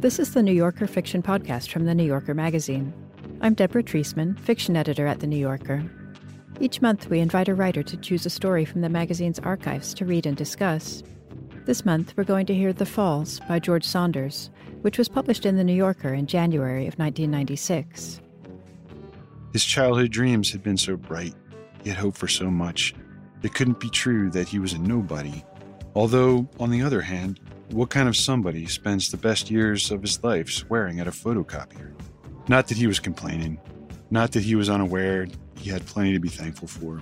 This is the New Yorker Fiction Podcast from The New Yorker magazine. I'm Deborah Treisman, fiction editor at The New Yorker. Each month, we invite a writer to choose a story from the magazine's archives to read and discuss. This month, we're going to hear The Falls by George Saunders, which was published in The New Yorker in January of 1996. His childhood dreams had been so bright. He had hoped for so much. It couldn't be true that he was a nobody. Although, on the other hand, what kind of somebody spends the best years of his life swearing at a photocopier? Not that he was complaining, not that he was unaware he had plenty to be thankful for.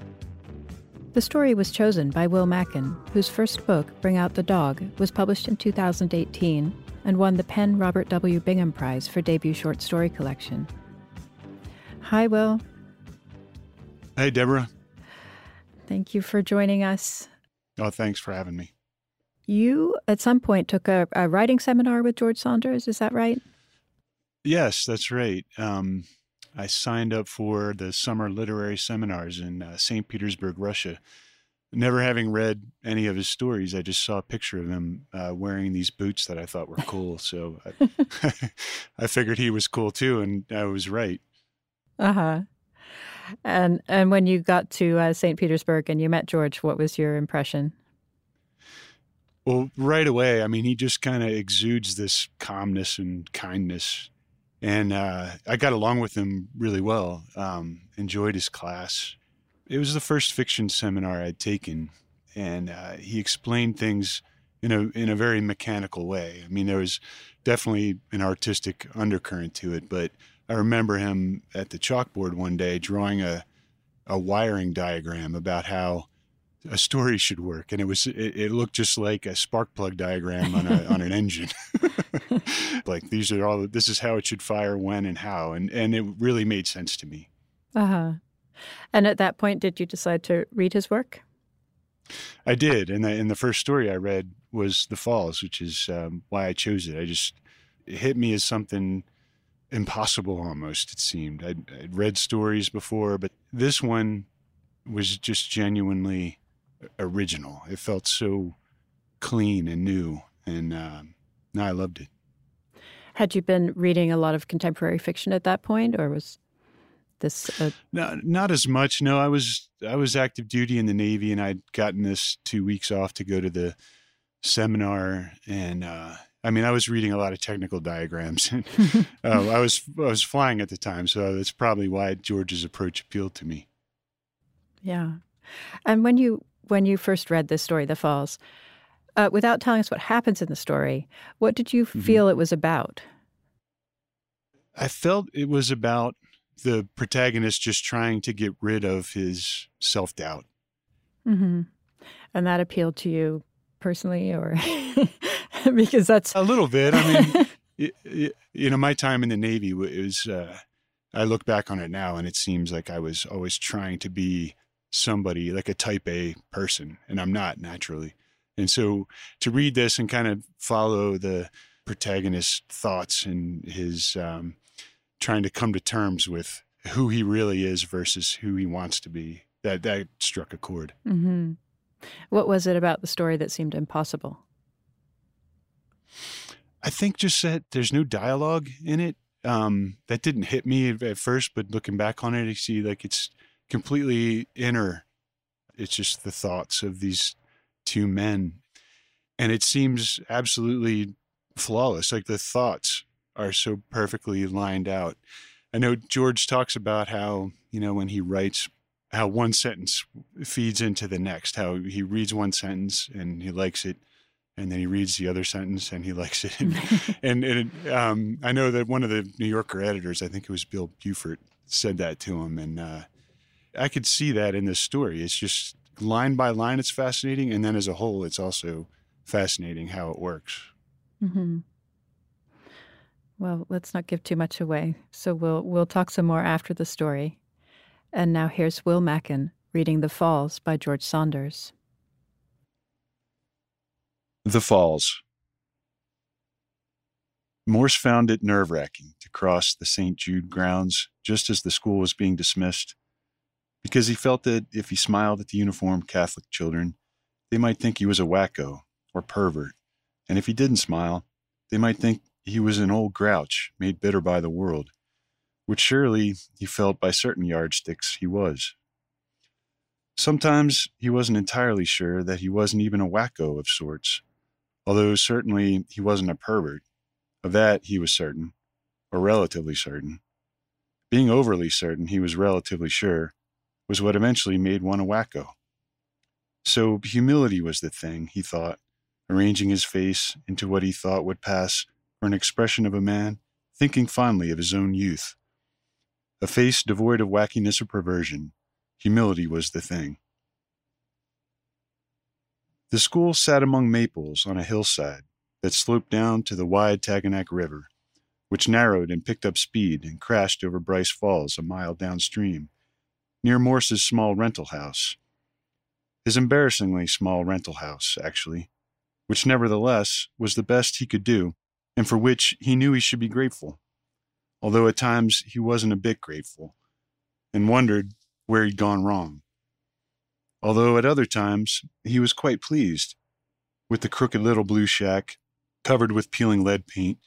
The story was chosen by Will Mackin, whose first book, Bring Out the Dog, was published in 2018 and won the PEN Robert W. Bingham Prize for debut short story collection. Hi, Will. Hey, Deborah. Thank you for joining us. Oh, thanks for having me. You, at some point, took a, a writing seminar with George Saunders. Is that right? Yes, that's right. Um, I signed up for the summer literary seminars in uh, St. Petersburg, Russia. Never having read any of his stories, I just saw a picture of him uh, wearing these boots that I thought were cool. So I, I figured he was cool too, and I was right. Uh huh. And and when you got to uh, St. Petersburg and you met George, what was your impression? Well, right away, I mean, he just kind of exudes this calmness and kindness, and uh, I got along with him really well. Um, enjoyed his class. It was the first fiction seminar I'd taken, and uh, he explained things in a in a very mechanical way. I mean, there was definitely an artistic undercurrent to it, but I remember him at the chalkboard one day drawing a a wiring diagram about how a story should work, and it was it, it looked just like a spark plug diagram on a on an engine. like these are all this is how it should fire, when, and how, and and it really made sense to me. Uh huh. And at that point, did you decide to read his work? I did, and the, and the first story I read was The Falls, which is um, why I chose it. I just it hit me as something impossible almost it seemed I'd, I'd, read stories before but this one was just genuinely original it felt so clean and new and um, no i loved it had you been reading a lot of contemporary fiction at that point or was this a... no, not as much no i was i was active duty in the navy and i'd gotten this two weeks off to go to the seminar and uh, I mean, I was reading a lot of technical diagrams. uh, I was I was flying at the time, so that's probably why George's approach appealed to me. Yeah, and when you when you first read this story, The Falls, uh, without telling us what happens in the story, what did you mm-hmm. feel it was about? I felt it was about the protagonist just trying to get rid of his self doubt. Mm-hmm. And that appealed to you personally, or because that's a little bit. I mean, you, know, my time in the Navy was. Uh, I look back on it now, and it seems like I was always trying to be somebody like a Type A person, and I'm not naturally. And so to read this and kind of follow the protagonist's thoughts and his um, trying to come to terms with who he really is versus who he wants to be, that that struck a chord. Mm-hmm. What was it about the story that seemed impossible? I think just that there's no dialogue in it. Um, that didn't hit me at first, but looking back on it, you see like it's completely inner. It's just the thoughts of these two men. And it seems absolutely flawless. Like the thoughts are so perfectly lined out. I know George talks about how, you know, when he writes, how one sentence feeds into the next, how he reads one sentence and he likes it and then he reads the other sentence and he likes it. and and, it, um, I know that one of the New Yorker editors, I think it was Bill Buford, said that to him, and uh, I could see that in this story. It's just line by line, it's fascinating, and then as a whole, it's also fascinating how it works. Mm-hmm. Well, let's not give too much away. So we'll we'll talk some more after the story. And now here's Will Mackin reading The Falls by George Saunders. The Falls. Morse found it nerve wracking to cross the St. Jude grounds just as the school was being dismissed, because he felt that if he smiled at the uniformed Catholic children, they might think he was a wacko or pervert, and if he didn't smile, they might think he was an old grouch made bitter by the world, which surely he felt by certain yardsticks he was. Sometimes he wasn't entirely sure that he wasn't even a wacko of sorts, although certainly he wasn't a pervert. Of that he was certain, or relatively certain. Being overly certain he was relatively sure was what eventually made one a wacko. So humility was the thing, he thought, arranging his face into what he thought would pass for an expression of a man thinking fondly of his own youth. A face devoid of wackiness or perversion, humility was the thing. The school sat among maples on a hillside that sloped down to the wide Taganak River, which narrowed and picked up speed and crashed over Bryce Falls a mile downstream, near Morse's small rental house. His embarrassingly small rental house, actually, which nevertheless was the best he could do and for which he knew he should be grateful, although at times he wasn't a bit grateful and wondered where he'd gone wrong. Although at other times he was quite pleased with the crooked little blue shack covered with peeling lead paint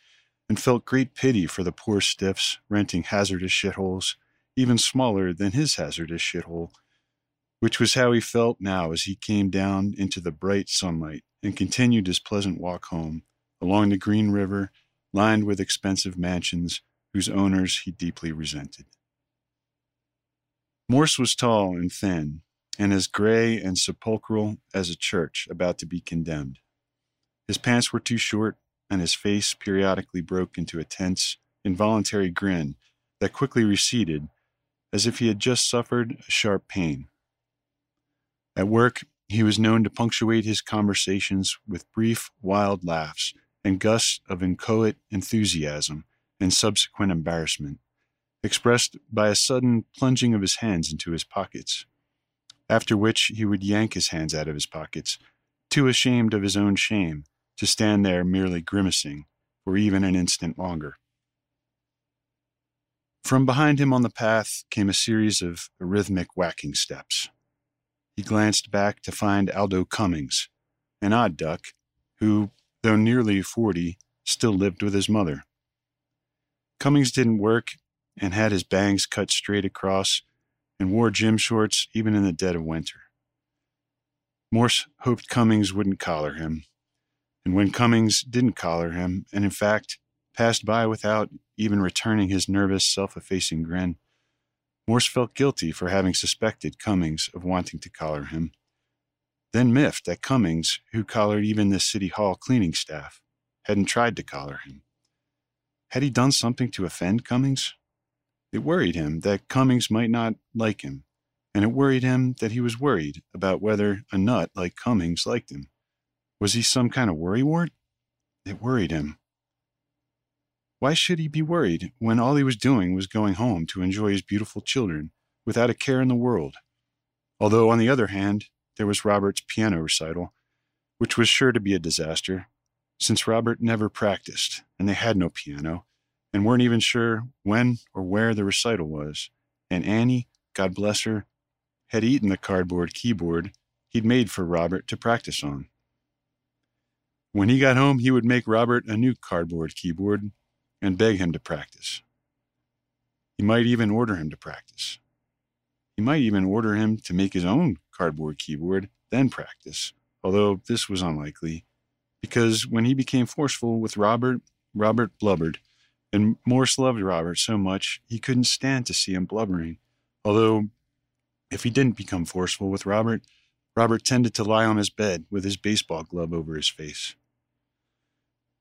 and felt great pity for the poor stiffs renting hazardous shitholes, even smaller than his hazardous shithole, which was how he felt now as he came down into the bright sunlight and continued his pleasant walk home along the Green River, lined with expensive mansions whose owners he deeply resented. Morse was tall and thin, and as gray and sepulchral as a church about to be condemned. His pants were too short, and his face periodically broke into a tense, involuntary grin that quickly receded as if he had just suffered a sharp pain. At work, he was known to punctuate his conversations with brief, wild laughs and gusts of inchoate enthusiasm and subsequent embarrassment, expressed by a sudden plunging of his hands into his pockets, after which he would yank his hands out of his pockets, too ashamed of his own shame to stand there merely grimacing for even an instant longer. From behind him on the path came a series of rhythmic whacking steps. He glanced back to find Aldo Cummings, an odd duck, who, though nearly forty, still lived with his mother. Cummings didn't work and had his bangs cut straight across and wore gym shorts even in the dead of winter. Morse hoped Cummings wouldn't collar him, and when Cummings didn't collar him, and in fact passed by without even returning his nervous, self effacing grin, Morse felt guilty for having suspected Cummings of wanting to collar him then miffed that Cummings, who collared even the City Hall cleaning staff, hadn't tried to collar him. Had he done something to offend Cummings? It worried him that Cummings might not like him, and it worried him that he was worried about whether a nut like Cummings liked him. Was he some kind of worrywart? It worried him. Why should he be worried when all he was doing was going home to enjoy his beautiful children without a care in the world? Although, on the other hand, there was Robert's piano recital, which was sure to be a disaster, since Robert never practiced and they had no piano and weren't even sure when or where the recital was. And Annie, God bless her, had eaten the cardboard keyboard he'd made for Robert to practice on. When he got home, he would make Robert a new cardboard keyboard and beg him to practice. He might even order him to practice. He might even order him to make his own cardboard keyboard, then practice, although this was unlikely, because when he became forceful with Robert, Robert blubbered, and Morse loved Robert so much he couldn't stand to see him blubbering. Although, if he didn't become forceful with Robert, Robert tended to lie on his bed with his baseball glove over his face.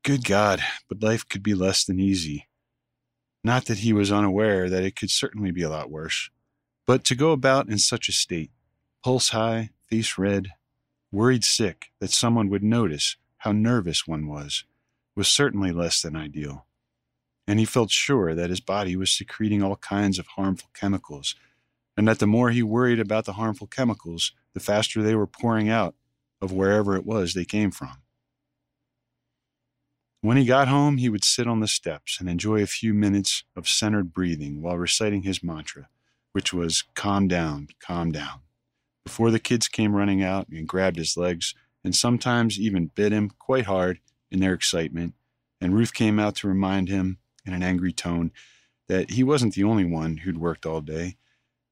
Good God, but life could be less than easy. Not that he was unaware that it could certainly be a lot worse. But to go about in such a state, pulse high, face red, worried sick that someone would notice how nervous one was, was certainly less than ideal. And he felt sure that his body was secreting all kinds of harmful chemicals, and that the more he worried about the harmful chemicals, the faster they were pouring out of wherever it was they came from. When he got home, he would sit on the steps and enjoy a few minutes of centered breathing while reciting his mantra which was calm down, calm down, before the kids came running out and grabbed his legs and sometimes even bit him quite hard in their excitement and Ruth came out to remind him, in an angry tone, that he wasn't the only one who'd worked all day.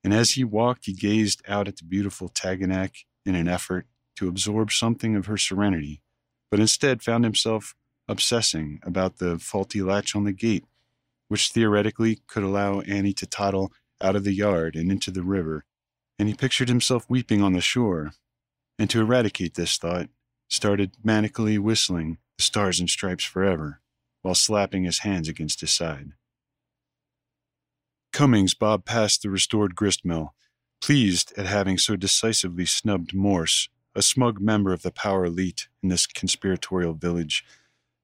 And as he walked, he gazed out at the beautiful Taganak in an effort to absorb something of her serenity, but instead found himself obsessing about the faulty latch on the gate, which theoretically could allow Annie to toddle out of the yard and into the river. And he pictured himself weeping on the shore, and to eradicate this thought, started manically whistling the Stars and Stripes Forever while slapping his hands against his side. Cummings bobbed past the restored gristmill, pleased at having so decisively snubbed Morse, a smug member of the power elite in this conspiratorial village,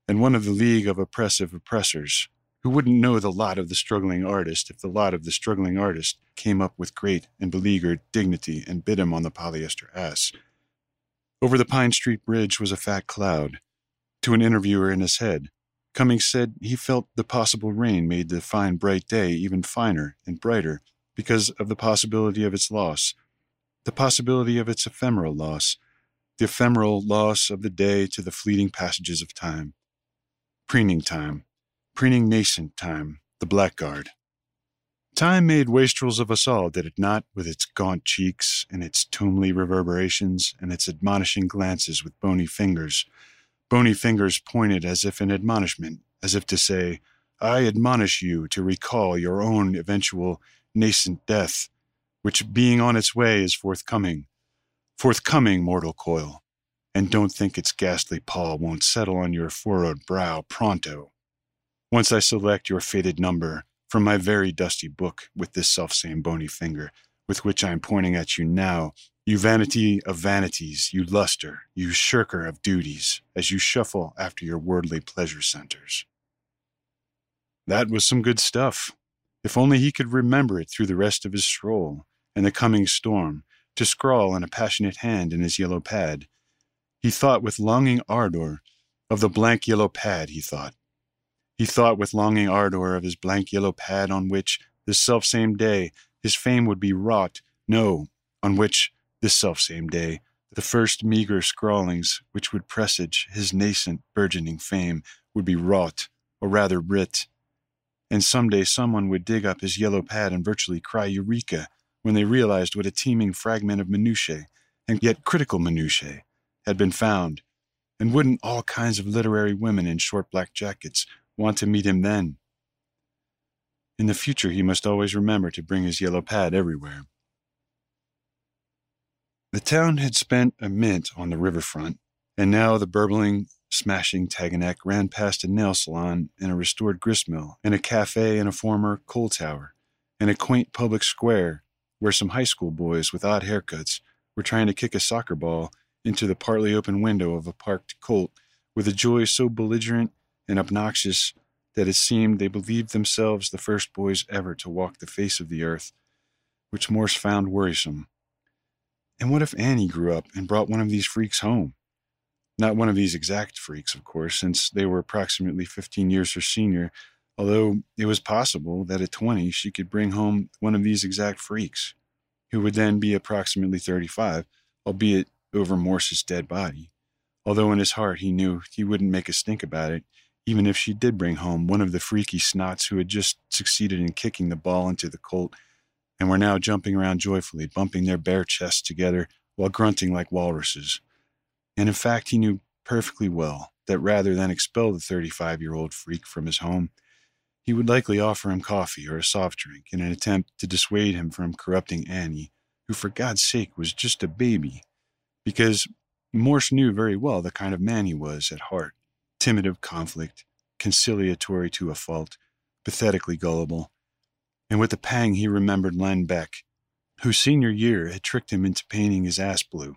and one of the League of Oppressive Oppressors, who wouldn't know the lot of the struggling artist if the lot of the struggling artist came up with great and beleaguered dignity and bit him on the polyester ass. Over the Pine Street Bridge was a fat cloud. To an interviewer in his head, Cummings said he felt the possible rain made the fine, bright day even finer and brighter because of the possibility of its loss, the possibility of its ephemeral loss, the ephemeral loss of the day to the fleeting passages of time. Preening time, preening nascent time, the blackguard. Time made wastrels of us all, did it not, with its gaunt cheeks and its tomely reverberations and its admonishing glances with bony fingers? Bony fingers pointed as if in admonishment, as if to say, I admonish you to recall your own eventual nascent death, which being on its way is forthcoming. Forthcoming, mortal coil, and don't think its ghastly paw won't settle on your furrowed brow pronto. Once I select your faded number, from my very dusty book with this selfsame bony finger, with which I am pointing at you now, you vanity of vanities, you luster, you shirker of duties, as you shuffle after your worldly pleasure centers. That was some good stuff. If only he could remember it through the rest of his stroll and the coming storm, to scrawl in a passionate hand in his yellow pad. He thought with longing ardor of the blank yellow pad, he thought, he thought with longing ardor of his blank yellow pad on which, this selfsame day, his fame would be wrought, no, on which, this selfsame day, the first meager scrawlings which would presage his nascent, burgeoning fame would be wrought, or rather writ. And some day someone would dig up his yellow pad and virtually cry Eureka when they realized what a teeming fragment of minutiae, and yet critical minutiae, had been found. And wouldn't all kinds of literary women in short black jackets want to meet him then. In the future, he must always remember to bring his yellow pad everywhere. The town had spent a mint on the riverfront, and now the burbling, smashing Taganak ran past a nail salon and a restored gristmill, and a cafe and a former coal tower, and a quaint public square where some high school boys with odd haircuts were trying to kick a soccer ball into the partly open window of a parked colt with a joy so belligerent and obnoxious that it seemed they believed themselves the first boys ever to walk the face of the earth, which Morse found worrisome. And what if Annie grew up and brought one of these freaks home? Not one of these exact freaks, of course, since they were approximately 15 years her senior, although it was possible that at 20 she could bring home one of these exact freaks, who would then be approximately 35, albeit over Morse's dead body. Although in his heart he knew he wouldn't make a stink about it, even if she did bring home one of the freaky snots who had just succeeded in kicking the ball into the colt and were now jumping around joyfully, bumping their bare chests together while grunting like walruses. And in fact, he knew perfectly well that rather than expel the 35 year old freak from his home, he would likely offer him coffee or a soft drink in an attempt to dissuade him from corrupting Annie, who, for God's sake, was just a baby. Because Morse knew very well the kind of man he was at heart timid of conflict, conciliatory to a fault, pathetically gullible. And with a pang, he remembered Len Beck, whose senior year had tricked him into painting his ass blue.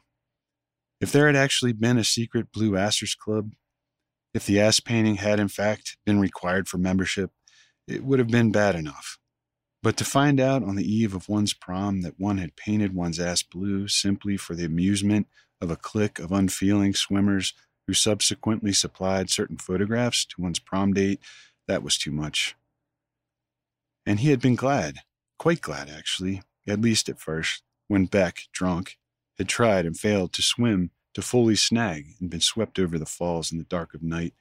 If there had actually been a secret Blue Assers Club, if the ass painting had in fact been required for membership, it would have been bad enough. But to find out on the eve of one's prom that one had painted one's ass blue simply for the amusement of a clique of unfeeling swimmers who subsequently supplied certain photographs to one's prom date, that was too much. And he had been glad, quite glad actually, at least at first, when Beck, drunk, had tried and failed to swim to fully snag and been swept over the falls in the dark of night,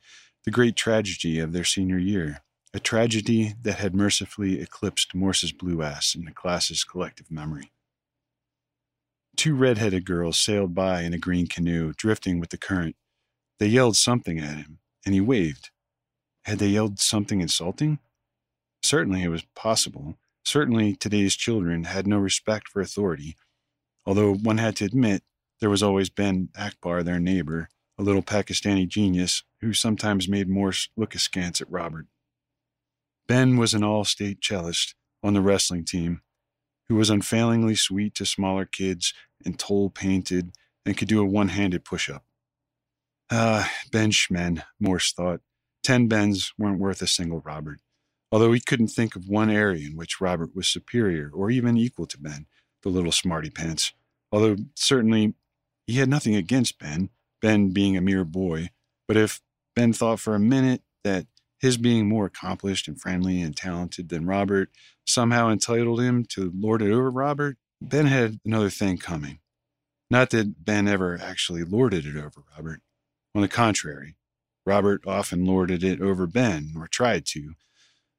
the great tragedy of their senior year, a tragedy that had mercifully eclipsed Morse's blue ass in the class's collective memory. Two red-headed girls sailed by in a green canoe, drifting with the current. They yelled something at him, and he waved. Had they yelled something insulting? Certainly it was possible. Certainly today's children had no respect for authority, although one had to admit there was always Ben Akbar, their neighbor, a little Pakistani genius who sometimes made Morse look askance at Robert. Ben was an all state cellist on the wrestling team who was unfailingly sweet to smaller kids and toll painted and could do a one handed push up. Ah, Ben Schmen, Morse thought. Ten Bens weren't worth a single Robert, although he couldn't think of one area in which Robert was superior or even equal to Ben, the little smarty pants. Although certainly he had nothing against Ben, Ben being a mere boy, but if Ben thought for a minute that his being more accomplished and friendly and talented than Robert somehow entitled him to lord it over Robert, Ben had another thing coming. Not that Ben ever actually lorded it over Robert. On the contrary, Robert often lorded it over Ben, or tried to,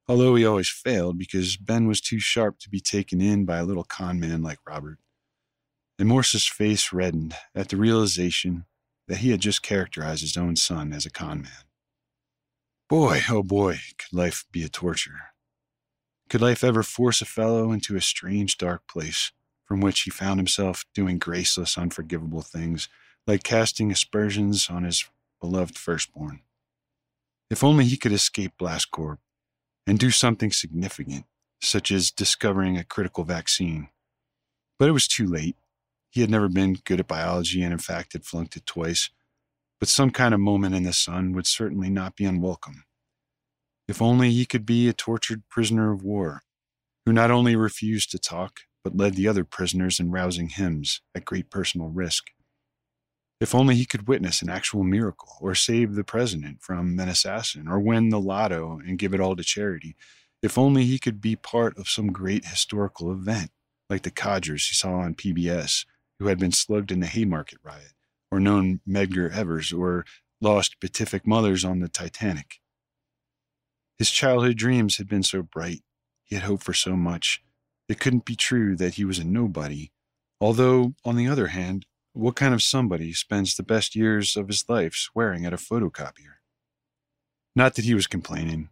although he always failed because Ben was too sharp to be taken in by a little con man like Robert. And Morse's face reddened at the realization that he had just characterized his own son as a con man. Boy, oh boy, could life be a torture. Could life ever force a fellow into a strange, dark place from which he found himself doing graceless, unforgivable things, like casting aspersions on his beloved firstborn? If only he could escape Blastcorp and do something significant, such as discovering a critical vaccine. But it was too late. He had never been good at biology and, in fact, had flunked it twice but some kind of moment in the sun would certainly not be unwelcome. If only he could be a tortured prisoner of war, who not only refused to talk, but led the other prisoners in rousing hymns at great personal risk. If only he could witness an actual miracle, or save the president from an assassin, or win the lotto and give it all to charity. If only he could be part of some great historical event, like the codgers he saw on PBS, who had been slugged in the Haymarket riot or known Medgar Evers or lost beatific mothers on the Titanic. His childhood dreams had been so bright. He had hoped for so much. It couldn't be true that he was a nobody. Although, on the other hand, what kind of somebody spends the best years of his life swearing at a photocopier? Not that he was complaining.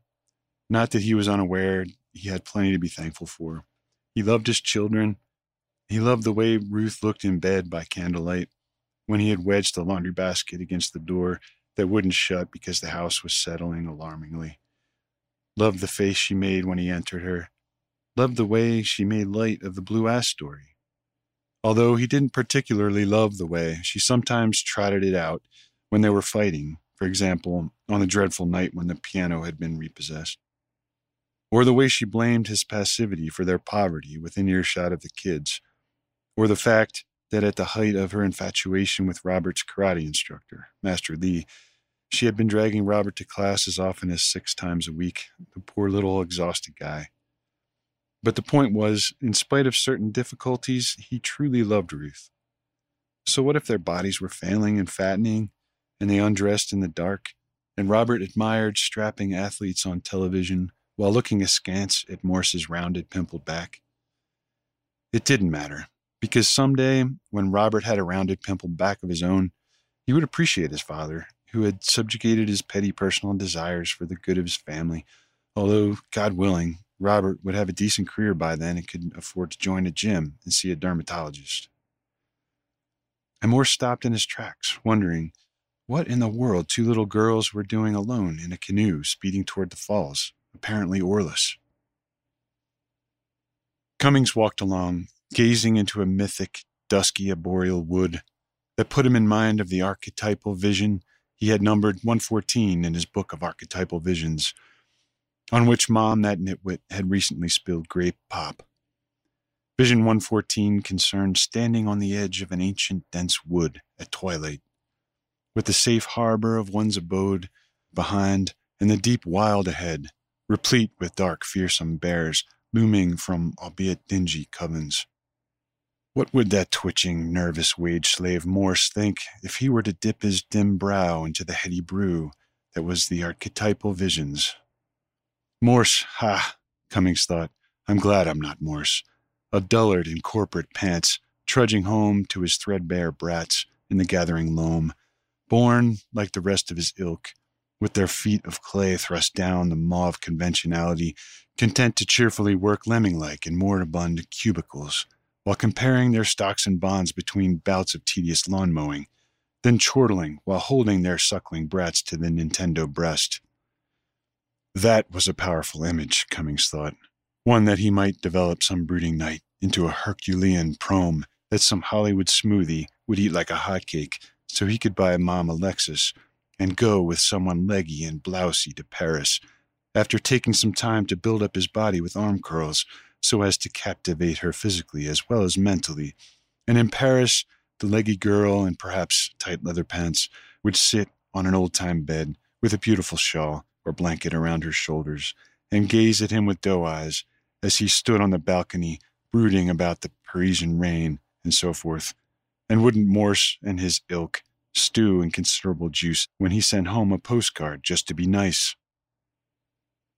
Not that he was unaware he had plenty to be thankful for. He loved his children. He loved the way Ruth looked in bed by candlelight when he had wedged the laundry basket against the door that wouldn't shut because the house was settling alarmingly. Loved the face she made when he entered her. Loved the way she made light of the blue ass story. Although he didn't particularly love the way she sometimes trotted it out when they were fighting, for example, on the dreadful night when the piano had been repossessed. Or the way she blamed his passivity for their poverty within earshot of the kids. Or the fact that at the height of her infatuation with Robert's karate instructor, Master Lee, she had been dragging Robert to class as often as six times a week, the poor little exhausted guy. But the point was, in spite of certain difficulties, he truly loved Ruth. So what if their bodies were failing and fattening, and they undressed in the dark, and Robert admired strapping athletes on television while looking askance at Morse's rounded, pimpled back? It didn't matter. Because someday, when Robert had a rounded, pimpled back of his own, he would appreciate his father, who had subjugated his petty personal desires for the good of his family. Although, God willing, Robert would have a decent career by then and could afford to join a gym and see a dermatologist. And Morse stopped in his tracks, wondering what in the world two little girls were doing alone in a canoe speeding toward the falls, apparently oarless. Cummings walked along, gazing into a mythic, dusky arboreal wood that put him in mind of the archetypal vision he had numbered 114 in his book of archetypal visions, on which Mom, that nitwit, had recently spilled grape pop. Vision 114 concerned standing on the edge of an ancient, dense wood at twilight, with the safe harbor of one's abode behind and the deep wild ahead, replete with dark, fearsome bears looming from albeit dingy covens. What would that twitching, nervous wage slave Morse think if he were to dip his dim brow into the heady brew that was the archetypal visions. Morse, ha, Cummings thought. I'm glad I'm not Morse. A dullard in corporate pants, trudging home to his threadbare brats in the gathering loam, born like the rest of his ilk, with their feet of clay thrust down the maw of conventionality, content to cheerfully work lemming like in moribund cubicles, while comparing their stocks and bonds between bouts of tedious lawn mowing, then chortling while holding their suckling brats to the Nintendo breast. That was a powerful image, Cummings thought, one that he might develop some brooding night into a Herculean prom that some Hollywood smoothie would eat like a hotcake so he could buy a mom a Lexus and go with someone leggy and blousy to Paris after taking some time to build up his body with arm curls so as to captivate her physically as well as mentally. And in Paris, the leggy girl in perhaps tight leather pants would sit on an old time bed with a beautiful shawl or blanket around her shoulders and gaze at him with doe eyes as he stood on the balcony brooding about the Parisian rain and so forth. And wouldn't Morse and his ilk stew in considerable juice when he sent home a postcard just to be nice?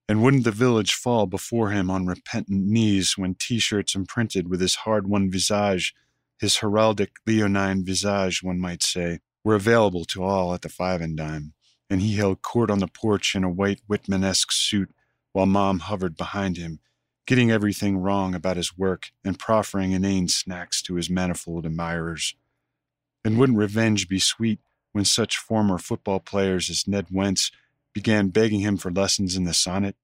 And wouldn't the village fall before him on repentant knees when t shirts imprinted with his hard won visage, his heraldic leonine visage, one might say, were available to all at the five and dime, and he held court on the porch in a white Whitmanesque suit while Mom hovered behind him, getting everything wrong about his work and proffering inane snacks to his manifold admirers. And wouldn't revenge be sweet when such former football players as Ned Wentz began begging him for lessons in the sonnet?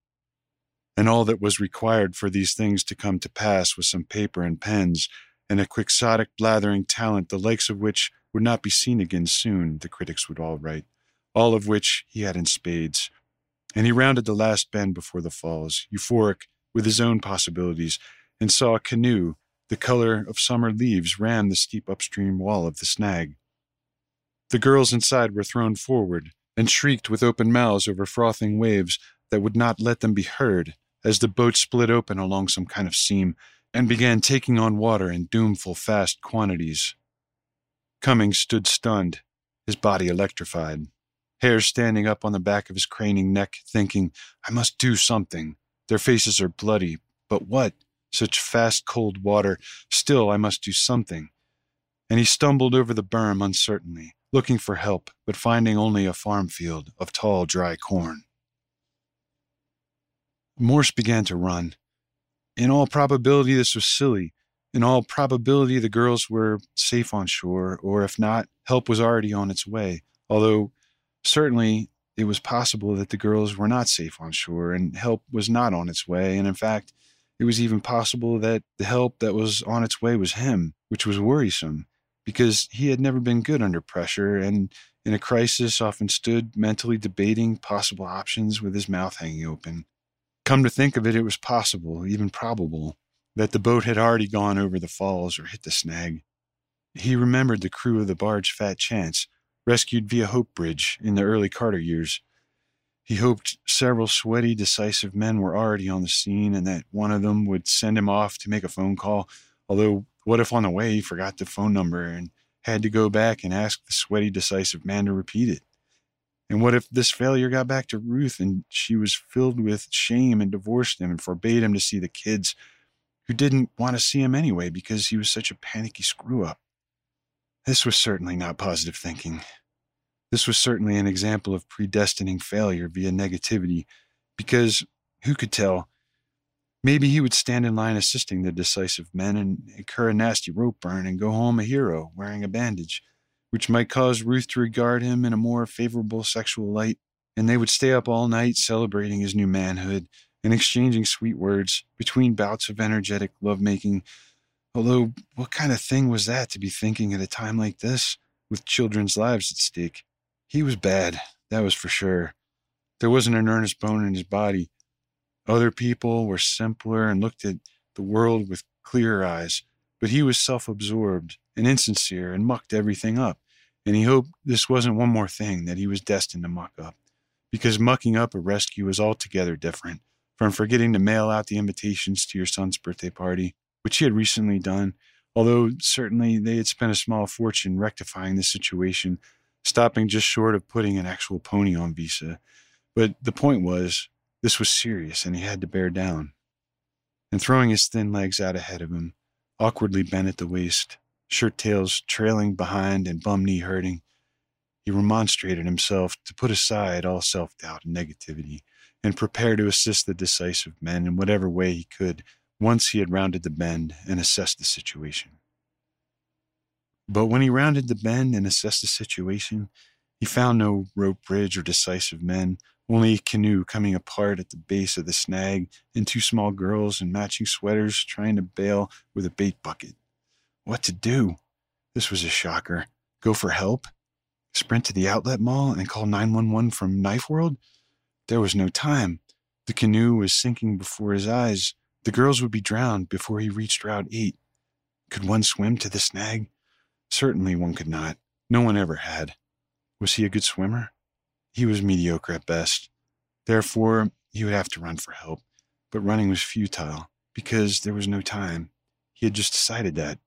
And all that was required for these things to come to pass was some paper and pens, and a quixotic blathering talent the likes of which would not be seen again soon, the critics would all write, all of which he had in spades. And he rounded the last bend before the falls, euphoric with his own possibilities, and saw a canoe, the color of summer leaves, ram the steep upstream wall of the snag. The girls inside were thrown forward and shrieked with open mouths over frothing waves that would not let them be heard as the boat split open along some kind of seam and began taking on water in doomful fast quantities. Cummings stood stunned, his body electrified, hair standing up on the back of his craning neck, thinking, I must do something. Their faces are bloody, but what? Such fast, cold water. Still, I must do something. And he stumbled over the berm uncertainly, looking for help, but finding only a farm field of tall, dry corn. Morse began to run. In all probability, this was silly. In all probability, the girls were safe on shore, or if not, help was already on its way. Although, certainly, it was possible that the girls were not safe on shore and help was not on its way. And in fact, it was even possible that the help that was on its way was him, which was worrisome because he had never been good under pressure and in a crisis often stood mentally debating possible options with his mouth hanging open. Come to think of it, it was possible, even probable, that the boat had already gone over the falls or hit the snag. He remembered the crew of the barge Fat Chance, rescued via Hope Bridge in the early Carter years. He hoped several sweaty, decisive men were already on the scene and that one of them would send him off to make a phone call. Although, what if on the way he forgot the phone number and had to go back and ask the sweaty, decisive man to repeat it? And what if this failure got back to Ruth and she was filled with shame and divorced him and forbade him to see the kids who didn't want to see him anyway because he was such a panicky screw up? This was certainly not positive thinking. This was certainly an example of predestining failure via negativity because who could tell? Maybe he would stand in line assisting the decisive men and incur a nasty rope burn and go home a hero wearing a bandage which might cause Ruth to regard him in a more favorable sexual light, and they would stay up all night celebrating his new manhood and exchanging sweet words between bouts of energetic lovemaking. Although, what kind of thing was that to be thinking at a time like this, with children's lives at stake? He was bad, that was for sure. There wasn't an earnest bone in his body. Other people were simpler and looked at the world with clearer eyes, but he was self absorbed and insincere and mucked everything up. And he hoped this wasn't one more thing that he was destined to muck up. Because mucking up a rescue was altogether different from forgetting to mail out the invitations to your son's birthday party, which he had recently done, although certainly they had spent a small fortune rectifying the situation stopping just short of putting an actual pony on Visa. But the point was, this was serious and he had to bear down. And throwing his thin legs out ahead of him, awkwardly bent at the waist, shirt tails trailing behind and bum knee hurting, he remonstrated himself to put aside all self doubt and negativity and prepare to assist the decisive men in whatever way he could once he had rounded the bend and assessed the situation. But when he rounded the bend and assessed the situation, he found no rope bridge or decisive men, only a canoe coming apart at the base of the snag and two small girls in matching sweaters trying to bail with a bait bucket. What to do? This was a shocker. Go for help? Sprint to the outlet mall and call 911 from Knife World? There was no time. The canoe was sinking before his eyes. The girls would be drowned before he reached Route 8. Could one swim to the snag? Certainly one could not. No one ever had. Was he a good swimmer? He was mediocre at best. Therefore, he would have to run for help. But running was futile because there was no time. He had just decided that.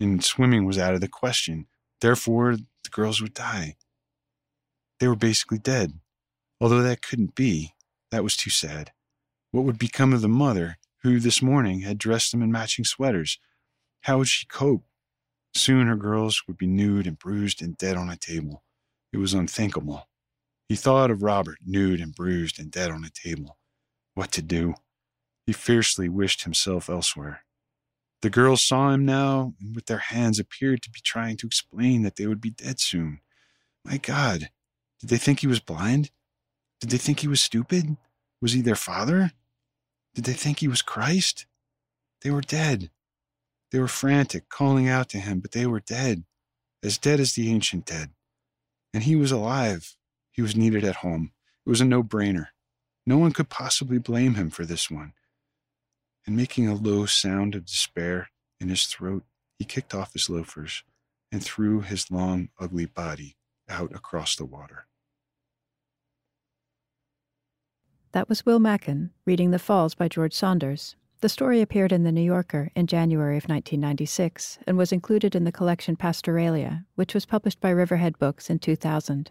And swimming was out of the question. Therefore, the girls would die. They were basically dead. Although that couldn't be, that was too sad. What would become of the mother who this morning had dressed them in matching sweaters? How would she cope? Soon her girls would be nude and bruised and dead on a table. It was unthinkable. He thought of Robert, nude and bruised and dead on a table. What to do? He fiercely wished himself elsewhere. The girls saw him now, and with their hands appeared to be trying to explain that they would be dead soon. My God, did they think he was blind? Did they think he was stupid? Was he their father? Did they think he was Christ? They were dead. They were frantic, calling out to him, but they were dead, as dead as the ancient dead. And he was alive. He was needed at home. It was a no brainer. No one could possibly blame him for this one. And making a low sound of despair in his throat, he kicked off his loafers and threw his long, ugly body out across the water. That was Will Mackin reading The Falls by George Saunders. The story appeared in The New Yorker in January of 1996 and was included in the collection Pastoralia, which was published by Riverhead Books in 2000.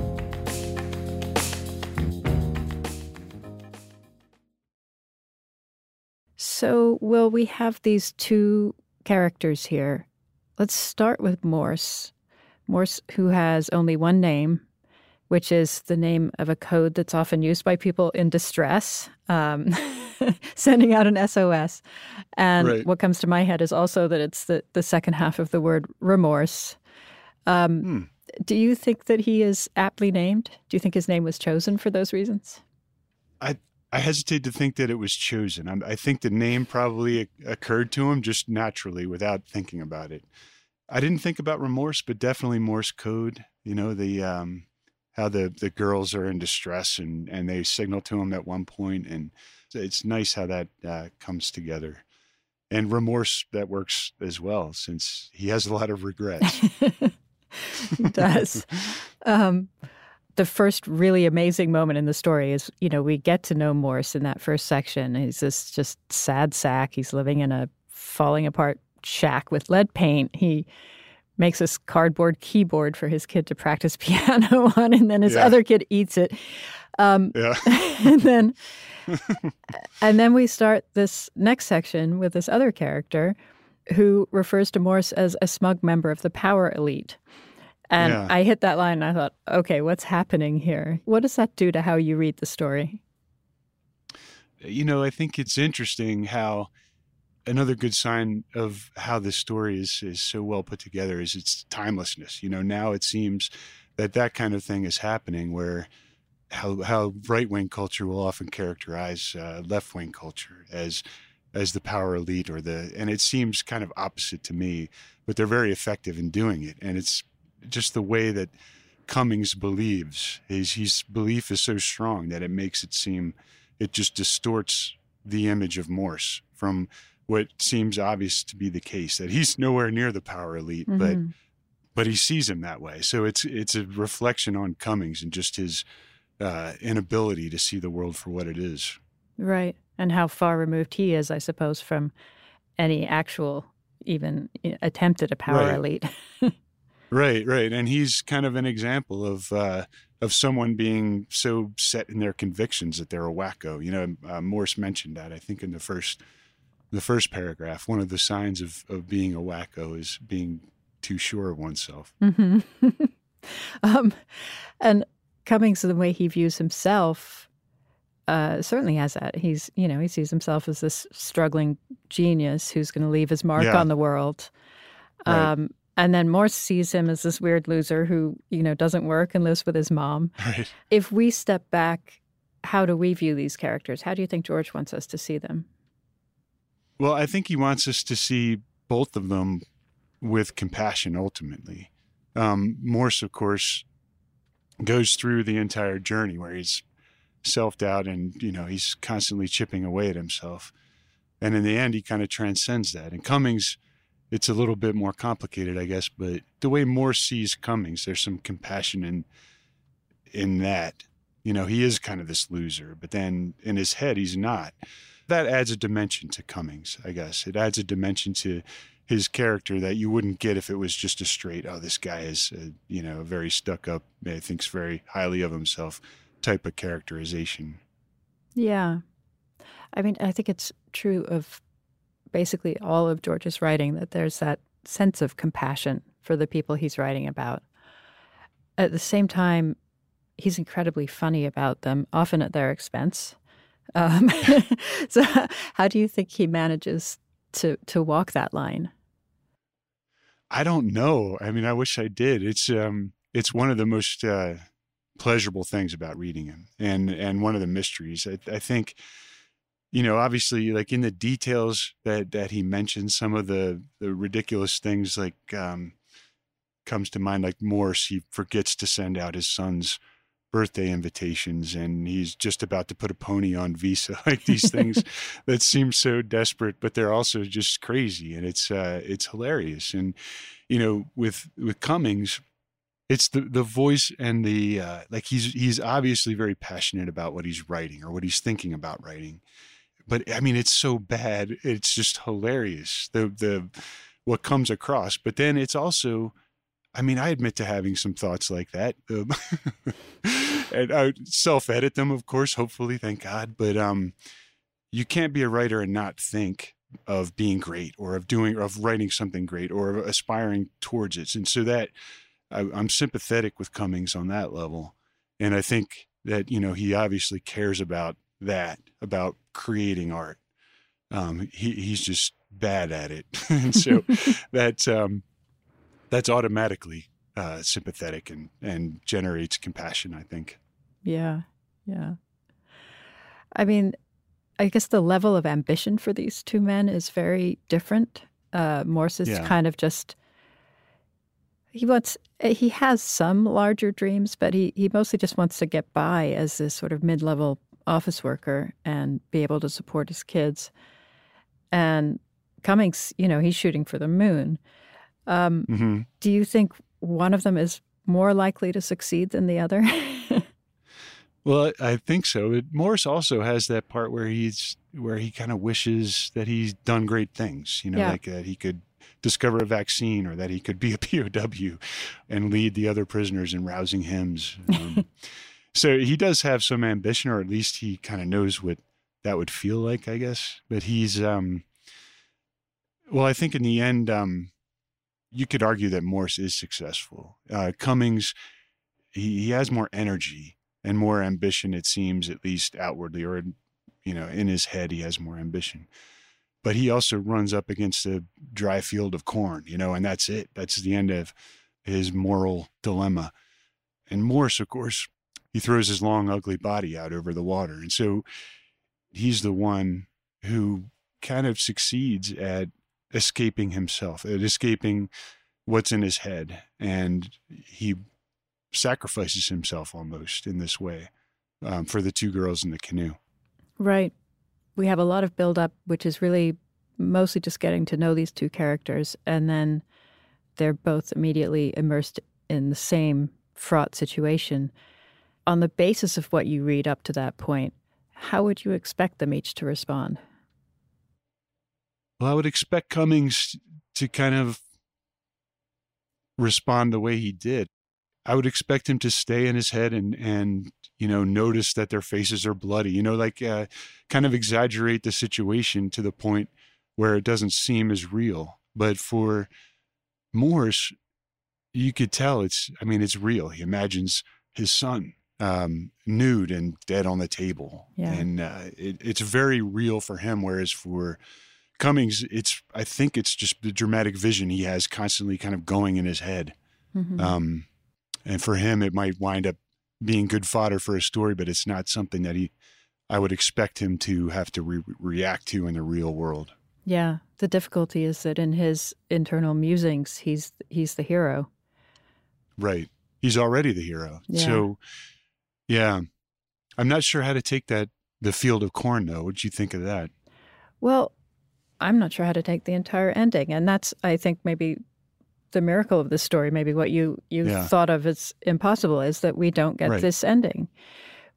So, Will, we have these two characters here. Let's start with Morse. Morse, who has only one name, which is the name of a code that's often used by people in distress, um, sending out an SOS. And right. what comes to my head is also that it's the, the second half of the word remorse. Um, hmm. Do you think that he is aptly named? Do you think his name was chosen for those reasons? I I hesitate to think that it was chosen. I, I think the name probably occurred to him just naturally without thinking about it. I didn't think about remorse, but definitely Morse code. You know the um, how the the girls are in distress and and they signal to him at one point and it's nice how that uh, comes together and remorse that works as well since he has a lot of regrets he does um, the first really amazing moment in the story is you know we get to know morse in that first section he's this just sad sack he's living in a falling apart shack with lead paint he makes this cardboard keyboard for his kid to practice piano on, and then his yeah. other kid eats it. Um, yeah. and then, and then we start this next section with this other character, who refers to Morse as a smug member of the power elite. And Yeah. I hit that line and I thought, okay, what's happening here? What does that do to how you read the story? you know, I think it's interesting how another good sign of how this story is is so well put together is its timelessness. You know, now it seems that that kind of thing is happening where how how right wing culture will often characterize uh, left wing culture as as the power elite or the and it seems kind of opposite to me, but they're very effective in doing it, and it's just the way that Cummings believes. His his belief is so strong that it makes it seem it just distorts the image of Morse from what seems obvious to be the case that he's nowhere near the power elite, but Mhm. but he sees him that way. So it's it's a reflection on Cummings and just his uh, inability to see the world for what it is. right. And how far removed he is, I suppose, from any actual, even attempt at a power Right. elite. Right, right, and he's kind of an example of uh, of someone being so set in their convictions that they're a wacko. You know, uh, Morse mentioned that I think in the first the first paragraph. One of the signs of of being a wacko is being too sure of oneself. hmm um, and Cummings, the way he views himself, uh, certainly has that. He's, you know, he sees himself as this struggling genius who's going to leave his mark Yeah. on the world. Right. And then Morse sees him as this weird loser who, you know, doesn't work and lives with his mom. Right. If we step back, how do we view these characters? How do you think George wants us to see them? Well, I think he wants us to see both of them with compassion ultimately. Um, Morse, of course, goes through the entire journey where he's self doubt and, you know, he's constantly chipping away at himself. And in the end, he kind of transcends that. And Cummings, it's a little bit more complicated, I guess, but the way Morse sees Cummings, there's some compassion in in that. You know, he is kind of this loser, but then in his head, he's not that adds a dimension to Cummings, I guess. It adds a dimension to his character that you wouldn't get if it was just a straight, oh, this guy is, you know, very stuck up, uh, thinks very highly of himself type of characterization. Yeah. I mean, I think it's true of basically all of George's writing that there's that sense of compassion for the people he's writing about. At the same time, he's incredibly funny about them, often at their expense. Um, so, how do you think he manages to to walk that line? I don't know. I mean, I wish I did. It's um, it's one of the most uh, pleasurable things about reading him, and and one of the mysteries. I, I think, you know, obviously, like in the details that that he mentions, some of the the ridiculous things like um, comes to mind, like Morse. He forgets to send out his son's birthday invitations, and he's just about to put a pony on Visa. Like these things that seem so desperate, but they're also just crazy, and it's uh, it's hilarious. And you know, with with Cummings, it's the the voice and the uh, like. He's he's obviously very passionate about what he's writing or what he's thinking about writing, but I mean, it's so bad. It's just hilarious. The the what comes across, but then it's also. I mean, I admit to having some thoughts like that, um, and I self-edit them, of course. Hopefully, thank God. But um, you can't be a writer and not think of being great or of doing or of writing something great or of aspiring towards it and so that I, i'm sympathetic with cummings on that level and i think that you know he obviously cares about that about creating art um, he, he's just bad at it and so that um, that's automatically uh, sympathetic and and generates compassion i think Yeah, yeah. I mean, I guess the level of ambition for these two men is very different. Uh, Morse is Yeah. kind of just he wants he has some larger dreams, but he he mostly just wants to get by as this sort of mid level office worker and be able to support his kids. And Cummings, you know, he's shooting for the moon. Um, mm-hmm. do you think one of them is more likely to succeed than the other? Well, I think so. But Morris also has that part where he's where he kind of wishes that he's done great things. You know, Yeah. like that he could discover a vaccine or that he could be a POW and lead the other prisoners in rousing hymns. Um, so he does have some ambition, or at least he kind of knows what that would feel like, I guess. But he's, um, well, I think in the end, um, you could argue that Morse is successful. Uh, Cummings, he, he has more energy and more ambition, it seems, at least outwardly, or, you know, in his head, he has more ambition. But he also runs up against a dry field of corn, you know, and that's it. That's the end of his moral dilemma. And Morse, of course, he throws his long, ugly body out over the water. And so he's the one who kind of succeeds at escaping himself, at escaping what's in his head. And he sacrifices himself almost in this way um, for the two girls in the canoe. Right. We have a lot of build up, which is really mostly just getting to know these two characters. And then they're both immediately immersed in the same fraught situation. On the basis of what you read up to that point, how would you expect them each to respond? Well, I would expect Cummings to kind of respond the way he did. I would expect him to stay in his head and and you know notice that their faces are bloody. You know, like uh, kind of exaggerate the situation to the point where it doesn't seem as real. But for Morse, you could tell it's. I mean, it's real. He imagines his son um, nude and dead on the table, Yeah. and uh, it, it's very real for him. Whereas for Cummings, it's. I think it's just the dramatic vision he has constantly kind of going in his head. Mhm. Um, and for him, it might wind up being good fodder for a story, but it's not something that he, I would expect him to have to re- react to in the real world. yeah. The difficulty is that in his internal musings, he's he's the hero. Right. He's already the hero. Yeah. So, yeah, I'm not sure how to take that. The field of corn, though. What'd you think of that? Well, I'm not sure how to take the entire ending, and that's I think maybe the miracle of this story. Maybe what you you Yeah. thought of as impossible is that we don't get Right. this ending.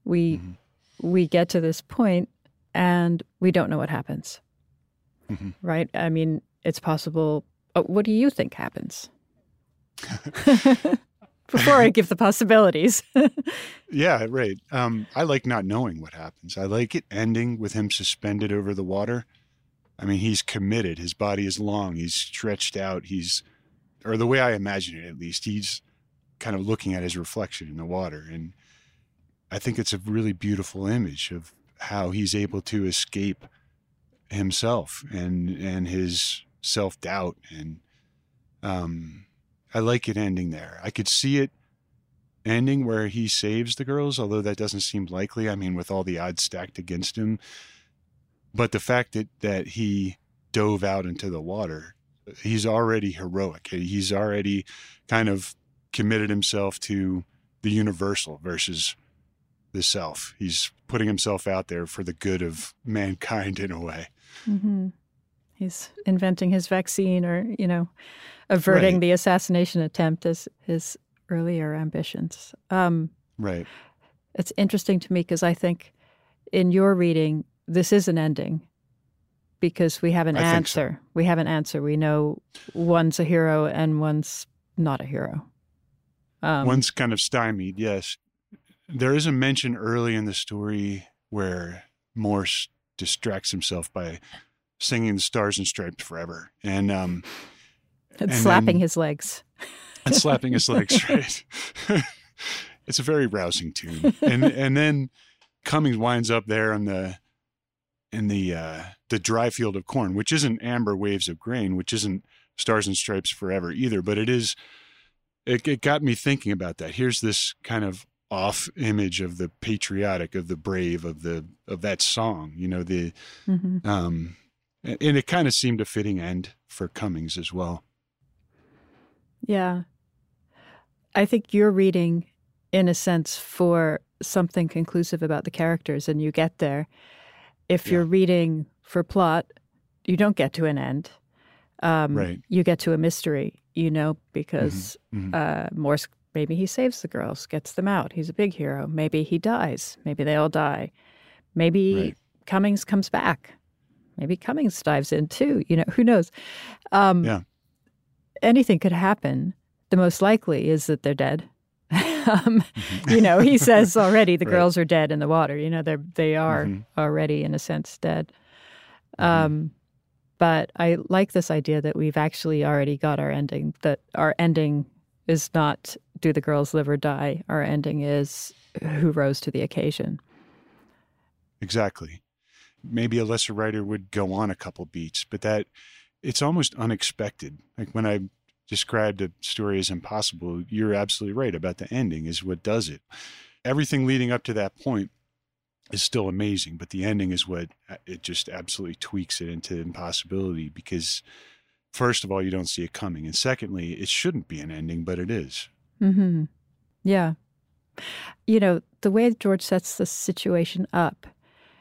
We Mhm. we get to this point, and we don't know what happens. Mhm. Right? I mean, it's possible. uh, What do you think happens? Before I give the possibilities. Yeah, right. Um, I like not knowing what happens. I like it ending with him suspended over the water. I mean, he's committed. His body is long. He's stretched out. He's, or the way I imagine it, at least, he's kind of looking at his reflection in the water. And I think it's a really beautiful image of how he's able to escape himself and and his self doubt. And um, I like it ending there. I could see it ending where he saves the girls, although that doesn't seem likely. I mean, with all the odds stacked against him. But the fact that, that he dove out into the water, he's already heroic. He's already kind of committed himself to the universal versus the self. He's putting himself out there for the good of mankind in a way. hmm He's inventing his vaccine, or you know, averting Right. the assassination attempt as his earlier ambitions. Um, Right. it's interesting to me because I think in your reading, this is an ending because we have an I think so. answer. We have an answer. We know one's a hero and one's not a hero. Um, One's kind of stymied, yes. There is a mention early in the story where Morse distracts himself by singing the Stars and Stripes Forever and um and and slapping then- his legs. and slapping his legs, right? it's a very rousing tune. And and then Cummings winds up there in the in the uh the dry field of corn, which isn't amber waves of grain, which isn't stars and stripes forever either, but it is it, it got me thinking about that. Here's this kind of off image of the patriotic, of the brave, of the of that song, you know, the hmm um and it kind of seemed a fitting end for Cummings as well. Yeah. I think you're reading, in a sense, for something conclusive about the characters, and you get there. If you're reading for plot, you don't get to an end. Um, Right. You get to a mystery, you know, because Mhm. uh, Morse, maybe he saves the girls, gets them out. He's a big hero. Maybe he dies. Maybe they all die. Maybe Right. Cummings comes back. Maybe Cummings dives in too. You know, who knows? Um, Yeah. Anything could happen. The most likely is that they're dead. um, you know, he says already the Right. girls are dead in the water. You know, they're they are Mhm. already in a sense dead. Mhm. Um, But I like this idea that we've actually already got our ending, that our ending is not do the girls live or die? Our ending is who rose to the occasion. Exactly. Maybe a lesser writer would go on a couple beats, but that it's almost unexpected. Like when I described a story as impossible, you're absolutely right about the ending is what does it. Everything leading up to that point is still amazing, but the ending is what uh, it just absolutely tweaks it into impossibility because first of all, you don't see it coming. And secondly, it shouldn't be an ending, but it is. Mm-hmm. Yeah. You know, the way George sets the situation up,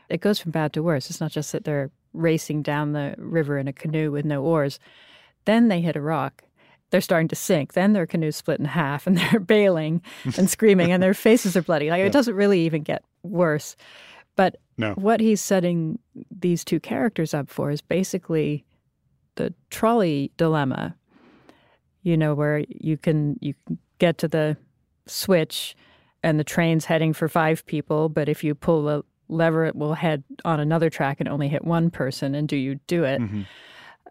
it goes from bad to worse. It's not just that they're racing down the river in a canoe with no oars. Then they hit a rock. They're starting to sink. Then their canoe's split in half and they're bailing and screaming and their faces are bloody. Like yeah. it doesn't really even get worse. But no. what he's setting these two characters up for is basically the trolley dilemma. You know, where you can you can get to the switch and the train's heading for five people, but if you pull the lever, it will head on another track and only hit one person. And do you do it? Mm-hmm.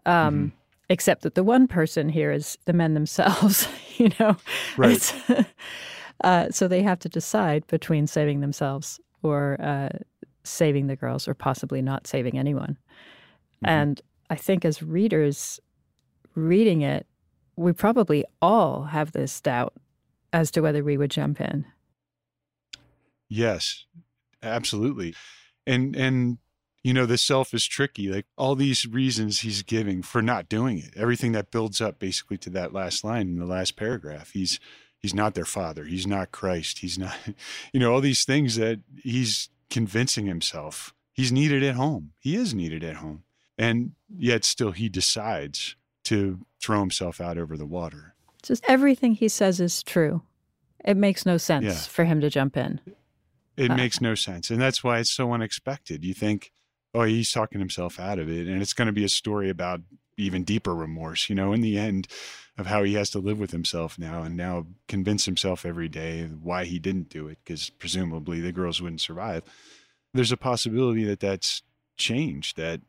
Um, mm-hmm. Except that the one person here is the men themselves, you know? Right. uh, so they have to decide between saving themselves or uh, saving the girls or possibly not saving anyone. Mm-hmm. And I think as readers reading it, we probably all have this doubt as to whether we would jump in. Yes, absolutely. And and you know, the self is tricky. Like all these reasons he's giving for not doing it. Everything that builds up basically to that last line in the last paragraph. He's he's not their father. He's not Christ. He's not you know, all these things that he's convincing himself. He's needed at home. He is needed at home. And yet still he decides to throw himself out over the water. Just everything he says is true. It makes no sense yeah. for him to jump in. It uh, makes no sense. And that's why it's so unexpected. You think, oh, he's talking himself out of it. And it's going to be a story about even deeper remorse, you know, in the end of how he has to live with himself now and now convince himself every day why he didn't do it, because presumably the girls wouldn't survive. There's a possibility that that's changed, that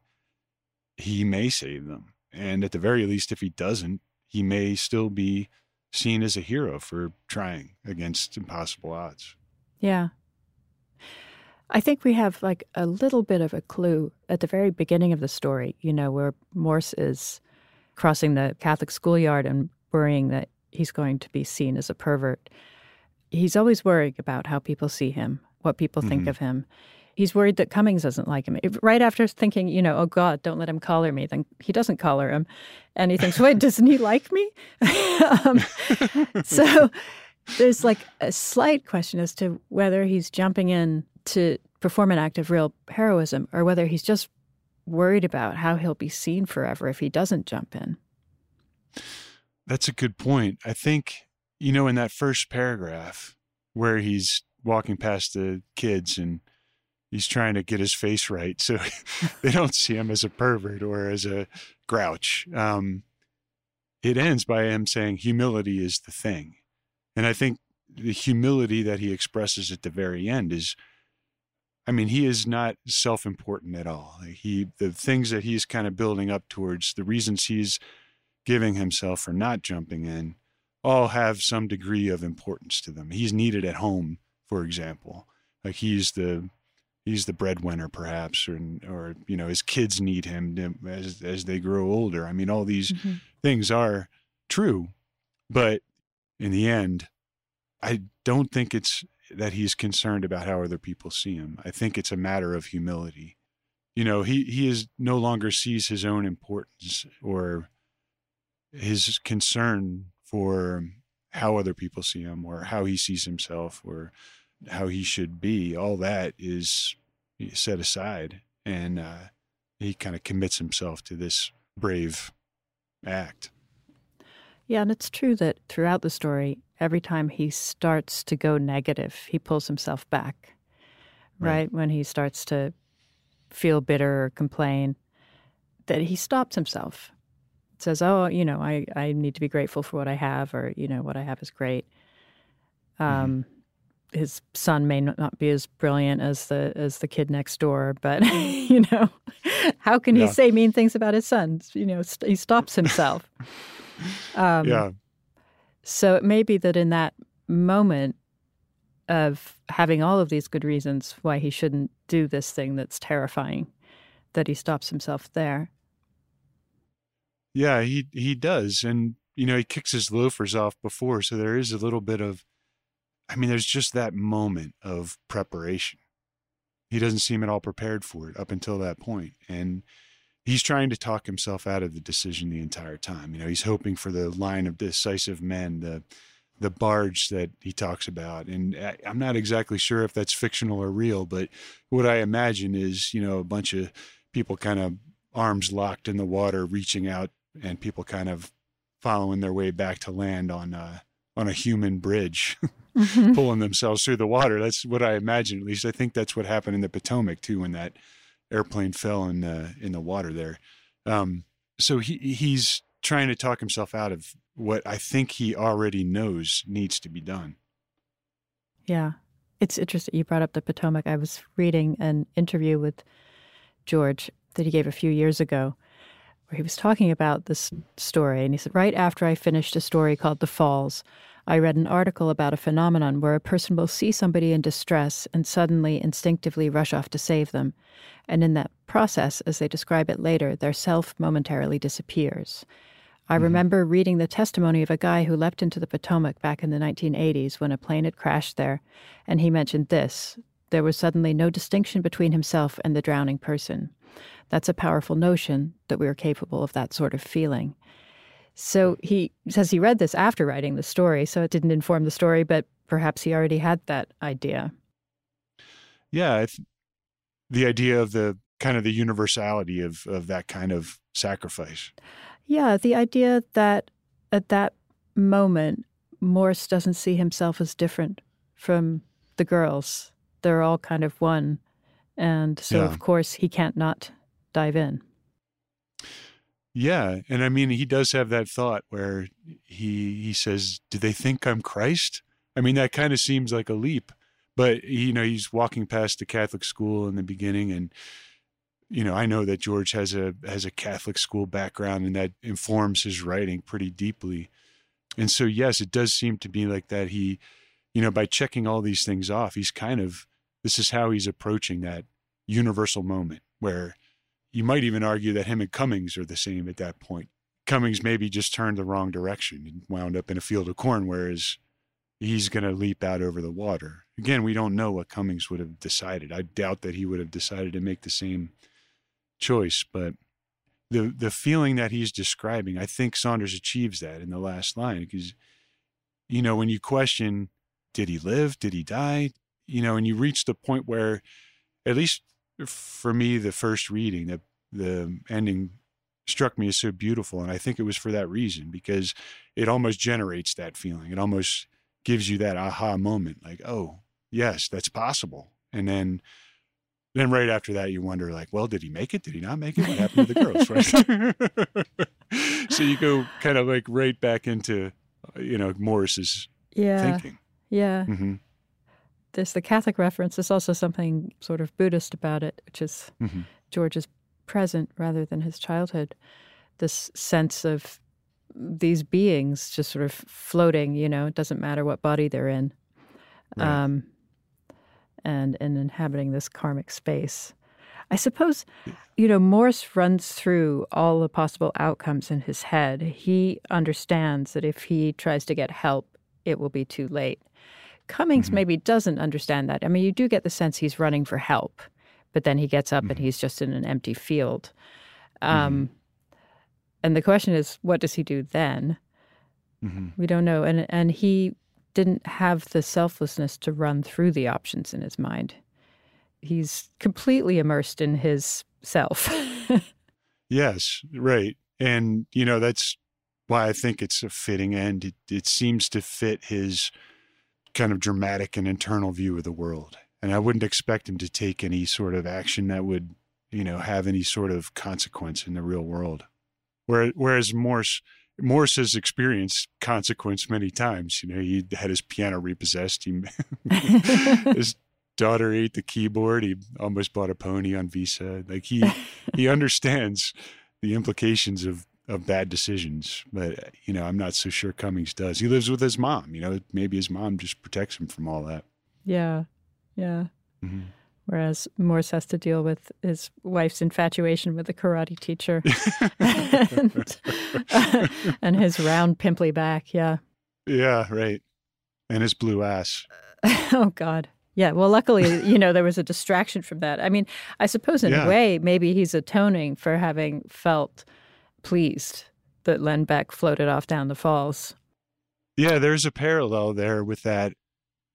he may save them. And at the very least, if he doesn't, he may still be seen as a hero for trying against impossible odds. Yeah. I think we have like a little bit of a clue at the very beginning of the story, you know, where Morse is crossing the Catholic schoolyard and worrying that he's going to be seen as a pervert. He's always worrying about how people see him, what people mm-hmm. think of him he's worried that Cummings doesn't like him. If, right after thinking, you know, oh God, don't let him collar me, then he doesn't collar him. And he thinks, wait, doesn't he like me? um, so there's like a slight question as to whether he's jumping in to perform an act of real heroism or whether he's just worried about how he'll be seen forever if he doesn't jump in. That's a good point. I think, you know, in that first paragraph where he's walking past the kids and he's trying to get his face right so they don't see him as a pervert or as a grouch. Um, it ends by him saying humility is the thing. And I think the humility that he expresses at the very end is I mean, he is not self-important at all. He the things that he's kind of building up towards, the reasons he's giving himself for not jumping in, all have some degree of importance to them. He's needed at home, for example. Like he's the he's the breadwinner perhaps or or you know his kids need him as as they grow older i mean all these mm-hmm. things are true but in the end i don't think it's that he's concerned about how other people see him. I think it's a matter of humility. You know he he is no longer sees his own importance or his concern for how other people see him or how he sees himself or how he should be, all that is set aside, and uh, he kind of commits himself to this brave act. Yeah, and it's true that throughout the story, every time he starts to go negative, he pulls himself back. Right, right? when he starts to feel bitter or complain, that he stops himself. Says, "Oh, you know, I I need to be grateful for what I have, or you know, what I have is great." Mm-hmm. Um, mm-hmm his son may not be as brilliant as the as the kid next door, but you know, how can he say mean things about his son? You know, st- he stops himself. um, yeah. So it may be that in that moment of having all of these good reasons why he shouldn't do this thing that's terrifying, that he stops himself there. Yeah, he he does, and you know he kicks his loafers off before, so there is a little bit of, I mean, there's just that moment of preparation. He doesn't seem at all prepared for it up until that point, and he's trying to talk himself out of the decision the entire time. You know, he's hoping for the line of decisive men, the the barge that he talks about. And I'm not exactly sure if that's fictional or real, but what I imagine is, you know, a bunch of people kind of arms locked in the water, reaching out, and people kind of following their way back to land on a, on a human bridge, mm-hmm. pulling themselves through the water. That's what I imagine. At least I think that's what happened in the Potomac too, when that airplane fell in the in the water there. Um, so he he's trying to talk himself out of what I think he already knows needs to be done. Yeah. It's interesting you brought up the Potomac. I was reading an interview with George that he gave a few years ago where he was talking about this story. And he said, Right after I finished a story called The Falls, I read an article about a phenomenon where a person will see somebody in distress and suddenly instinctively rush off to save them. And in that process, as they describe it later, their self momentarily disappears. I mm-hmm. remember reading the testimony of a guy who leapt into the Potomac back in the 1980s when a plane had crashed there, and he mentioned this there was suddenly no distinction between himself and the drowning person. That's a powerful notion that we are capable of that sort of feeling. So he says he read this after writing the story, so it didn't inform the story, but perhaps he already had that idea. Yeah, th- the idea of the kind of the universality of of that kind of sacrifice. Yeah, the idea that at that moment, Morse doesn't see himself as different from the girls. They're all kind of one. And so, yeah. of course, he can't not dive in. Yeah, and I mean, he does have that thought where he he says, "Do they think I'm Christ?" I mean, that kind of seems like a leap, but you know, he's walking past the Catholic school in the beginning, and you know, I know that George has a has a Catholic school background, and that informs his writing pretty deeply. And so, yes, it does seem to be like that. He, you know, by checking all these things off, he's kind of this is how he's approaching that universal moment where you might even argue that him and Cummings are the same at that point. Cummings maybe just turned the wrong direction and wound up in a field of corn, whereas he's going to leap out over the water. Again, we don't know what Cummings would have decided. I doubt that he would have decided to make the same choice, but the the feeling that he's describing, I think Saunders achieves that in the last line because you know when you question, did he live? Did he die? You know, and you reach the point where, at least for me, the first reading, the the ending struck me as so beautiful, and I think it was for that reason because it almost generates that feeling. It almost gives you that aha moment, like, oh, yes, that's possible, and then then right after that, you wonder, like, well, did he make it? Did he not make it? What happened to the girls? Right. so you go kind of like right back into, you know, Morris's yeah. thinking. Yeah. Mm-hmm. There's the Catholic reference. There's also something sort of Buddhist about it, which is mm-hmm. George's present rather than his childhood. This sense of these beings just sort of floating, you know, it doesn't matter what body they're in. Right. Um, and, and inhabiting this karmic space. I suppose, you know, Morse runs through all the possible outcomes in his head. He understands that if he tries to get help, it will be too late. Cummings mm-hmm. maybe doesn't understand that. I mean, you do get the sense he's running for help, but then he gets up mm-hmm. and he's just in an empty field. Um, mm-hmm. And the question is, what does he do then? Mm-hmm. We don't know. And and he didn't have the selflessness to run through the options in his mind. He's completely immersed in his self. yes, right. And, you know, that's why I think it's a fitting end. It, it seems to fit his kind of dramatic and internal view of the world. And I wouldn't expect him to take any sort of action that would, you know, have any sort of consequence in the real world. Whereas Morse Morse has experienced consequence many times. You know, he had his piano repossessed. He, his daughter ate the keyboard. He almost bought a pony on Visa. Like he he understands the implications of of bad decisions. But you know, I'm not so sure Cummings does. He lives with his mom. You know, maybe his mom just protects him from all that. Yeah, yeah. Mm-hmm. Whereas Morse has to deal with his wife's infatuation with the karate teacher and, uh, and his round, pimply back. Yeah. Yeah, right. And his blue ass. oh, God. Yeah. Well, luckily, you know, there was a distraction from that. I mean, I suppose in Yeah. a way, maybe he's atoning for having felt pleased that Len Beck floated off down the falls. Yeah, there's a parallel there with that.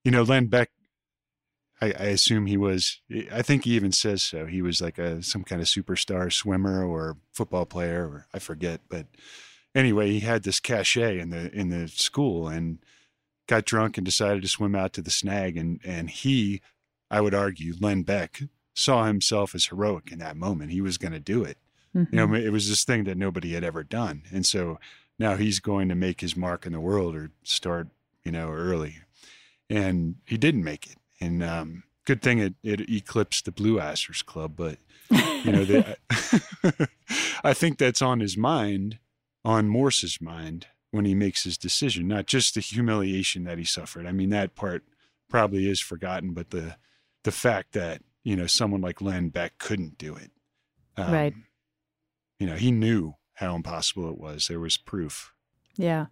You know, Len Beck. I, I assume he was. I think he even says so. He was like a some kind of superstar swimmer or football player, or I forget. But anyway, he had this cachet in the in the school and got drunk and decided to swim out to the snag. And and he, I would argue, Len Beck saw himself as heroic in that moment. He was going to do it. Mhm. You know, it was this thing that nobody had ever done. And so now he's going to make his mark in the world or start, you know, early. And he didn't make it. And um, good thing it, it eclipsed the Blue Assers Club. But, you know, the, I think that's on his mind, on Morse's mind when he makes his decision, not just the humiliation that he suffered. I mean, that part probably is forgotten, but the, the fact that, you know, someone like Len Beck couldn't do it. Um, Right. You know, he knew how impossible it was. There was proof. Yeah.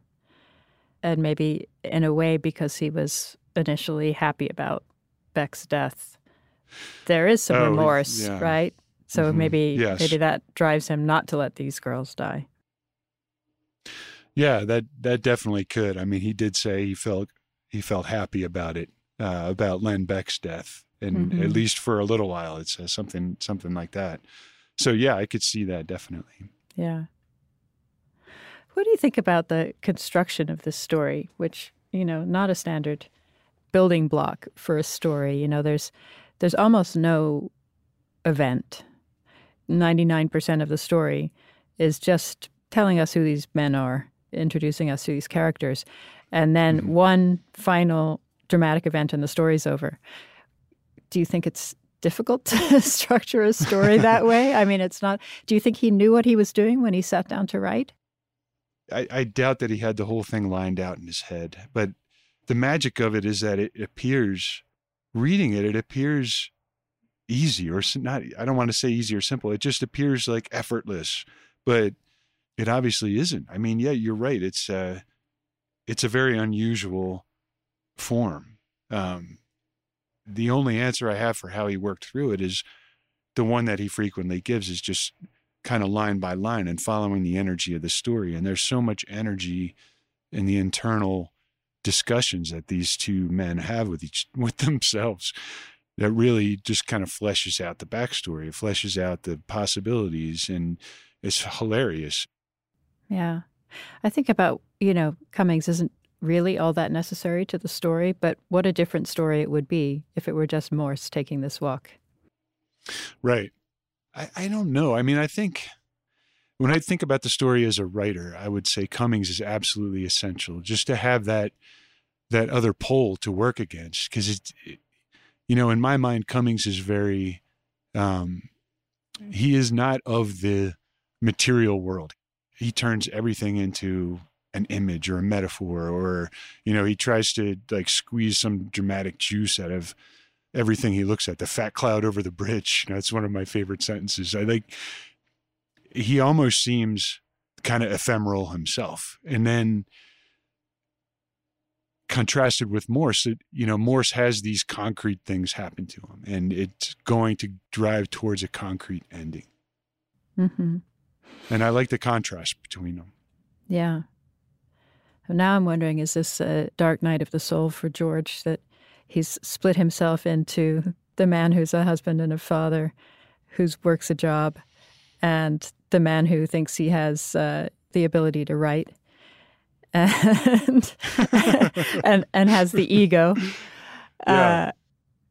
And maybe in a way, because he was initially happy about Beck's death, there is some Oh, remorse, yeah. right? So Mhm. maybe Yes. maybe that drives him not to let these girls die. Yeah, that that definitely could. I mean, he did say he felt he felt happy about it, uh, about Len Beck's death, and Mhm. at least for a little while, it says something something like that. So yeah, I could see that definitely. Yeah. What do you think about the construction of this story, which, you know, not a standard building block for a story. You know, there's there's almost no event. 99% of the story is just telling us who these men are, introducing us to these characters, and then Mhm. one final dramatic event and the story's over. Do you think it's difficult to structure a story that way? I mean, it's not. Do you think he knew what he was doing when he sat down to write? I, I doubt that he had the whole thing lined out in his head, but the magic of it is that it appears, reading it, it appears easy or not. I don't want to say easy or simple. It just appears like effortless, but it obviously isn't. I mean, yeah, you're right. It's uh, it's a very unusual form. Um, the only answer I have for how he worked through it is the one that he frequently gives is just kind of line by line and following the energy of the story. And there's so much energy in the internal discussions that these two men have with each with themselves that really just kind of fleshes out the backstory. It fleshes out the possibilities and it's hilarious. Yeah. I think about, you know, Cummings isn't really all that necessary to the story, but what a different story it would be if it were just Morse taking this walk. Right. I, I don't know. I mean, I think when I think about the story as a writer, I would say Cummings is absolutely essential just to have that that other pole to work against because it, it- you know, in my mind, Cummings is very um, he is not of the material world. He turns everything into an image or a metaphor or you know he tries to like squeeze some dramatic juice out of everything he looks at the fat cloud over the bridge. You know, that's one of my favorite sentences. I like he almost seems kind of ephemeral himself. And then contrasted with morse it, you know morse has these concrete things happen to him and it's going to drive towards a concrete ending. Mm-hmm. and i like the contrast between them Yeah. Now I'm wondering is this a dark night of the soul for George that he's split himself into the man who's a husband and a father, who works a job, and the man who thinks he has uh, the ability to write and, and, and has the ego? Yeah.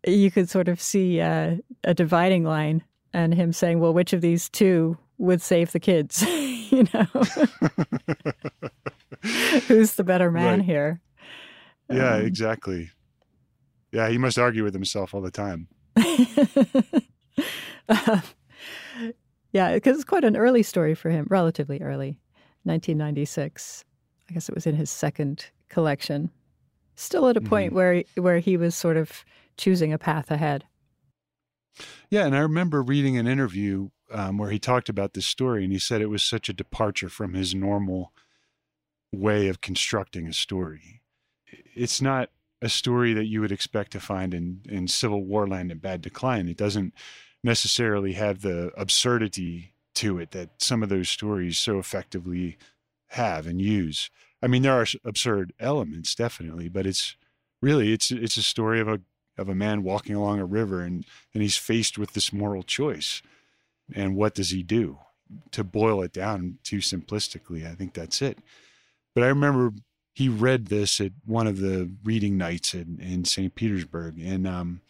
Uh, you could sort of see uh, a dividing line and him saying, well, which of these two would save the kids? you know? Who's the better man Right. here? Yeah, Um, exactly. Yeah, he must argue with himself all the time. Um, yeah, because it's quite an early story for him, relatively early, 1996. I guess it was in his second collection. Still at a point where where he was sort of choosing a path ahead. Yeah, and I remember reading an interview um, where he talked about this story, and he said it was such a departure from his normal way of constructing a story. It's not a story that you would expect to find in, in CivilWarLand in Bad Decline. It doesn't necessarily have the absurdity to it that some of those stories so effectively have and use. I mean, there are absurd elements, definitely, but it's really it's it's a story of a of a man walking along a river and and he's faced with this moral choice. And what does he do? To boil it down too simplistically, I think that's it. But I remember he read this at one of the reading nights in, in St. Petersburg. And um,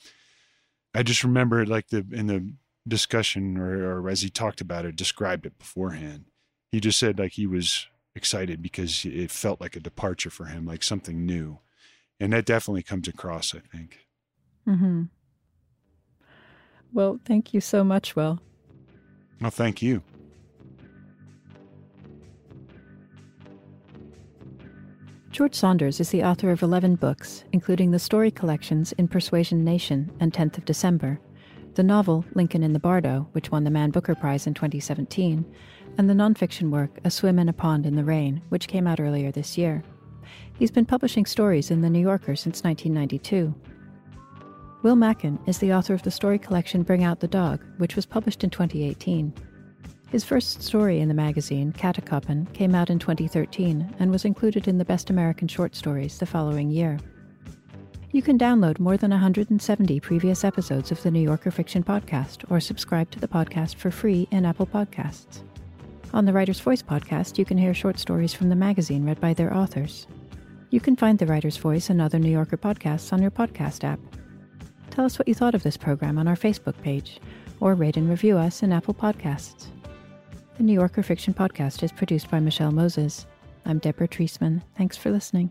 I just remember like the in the discussion or, or as he talked about it, described it beforehand. He just said like he was excited because it felt like a departure for him, like something new. And that definitely comes across, I think. hmm Well, thank you so much, Will. Well, thank you. George Saunders is the author of 11 books, including the story collections In Persuasion Nation and 10th of December, the novel Lincoln in the Bardo, which won the Man Booker Prize in 2017, and the nonfiction work A Swim in a Pond in the Rain, which came out earlier this year. He's been publishing stories in The New Yorker since 1992. Will Mackin is the author of the story collection Bring Out the Dog, which was published in 2018. His first story in the magazine, Kattekoppen, came out in 2013 and was included in the Best American Short Stories the following year. You can download more than 170 previous episodes of the New Yorker Fiction Podcast or subscribe to the podcast for free in Apple Podcasts. On the Writer's Voice podcast, you can hear short stories from the magazine read by their authors. You can find the Writer's Voice and other New Yorker podcasts on your podcast app. Tell us what you thought of this program on our Facebook page, or rate and review us in Apple Podcasts. The New Yorker Fiction Podcast is produced by Michelle Moses. I'm Deborah Treisman. Thanks for listening.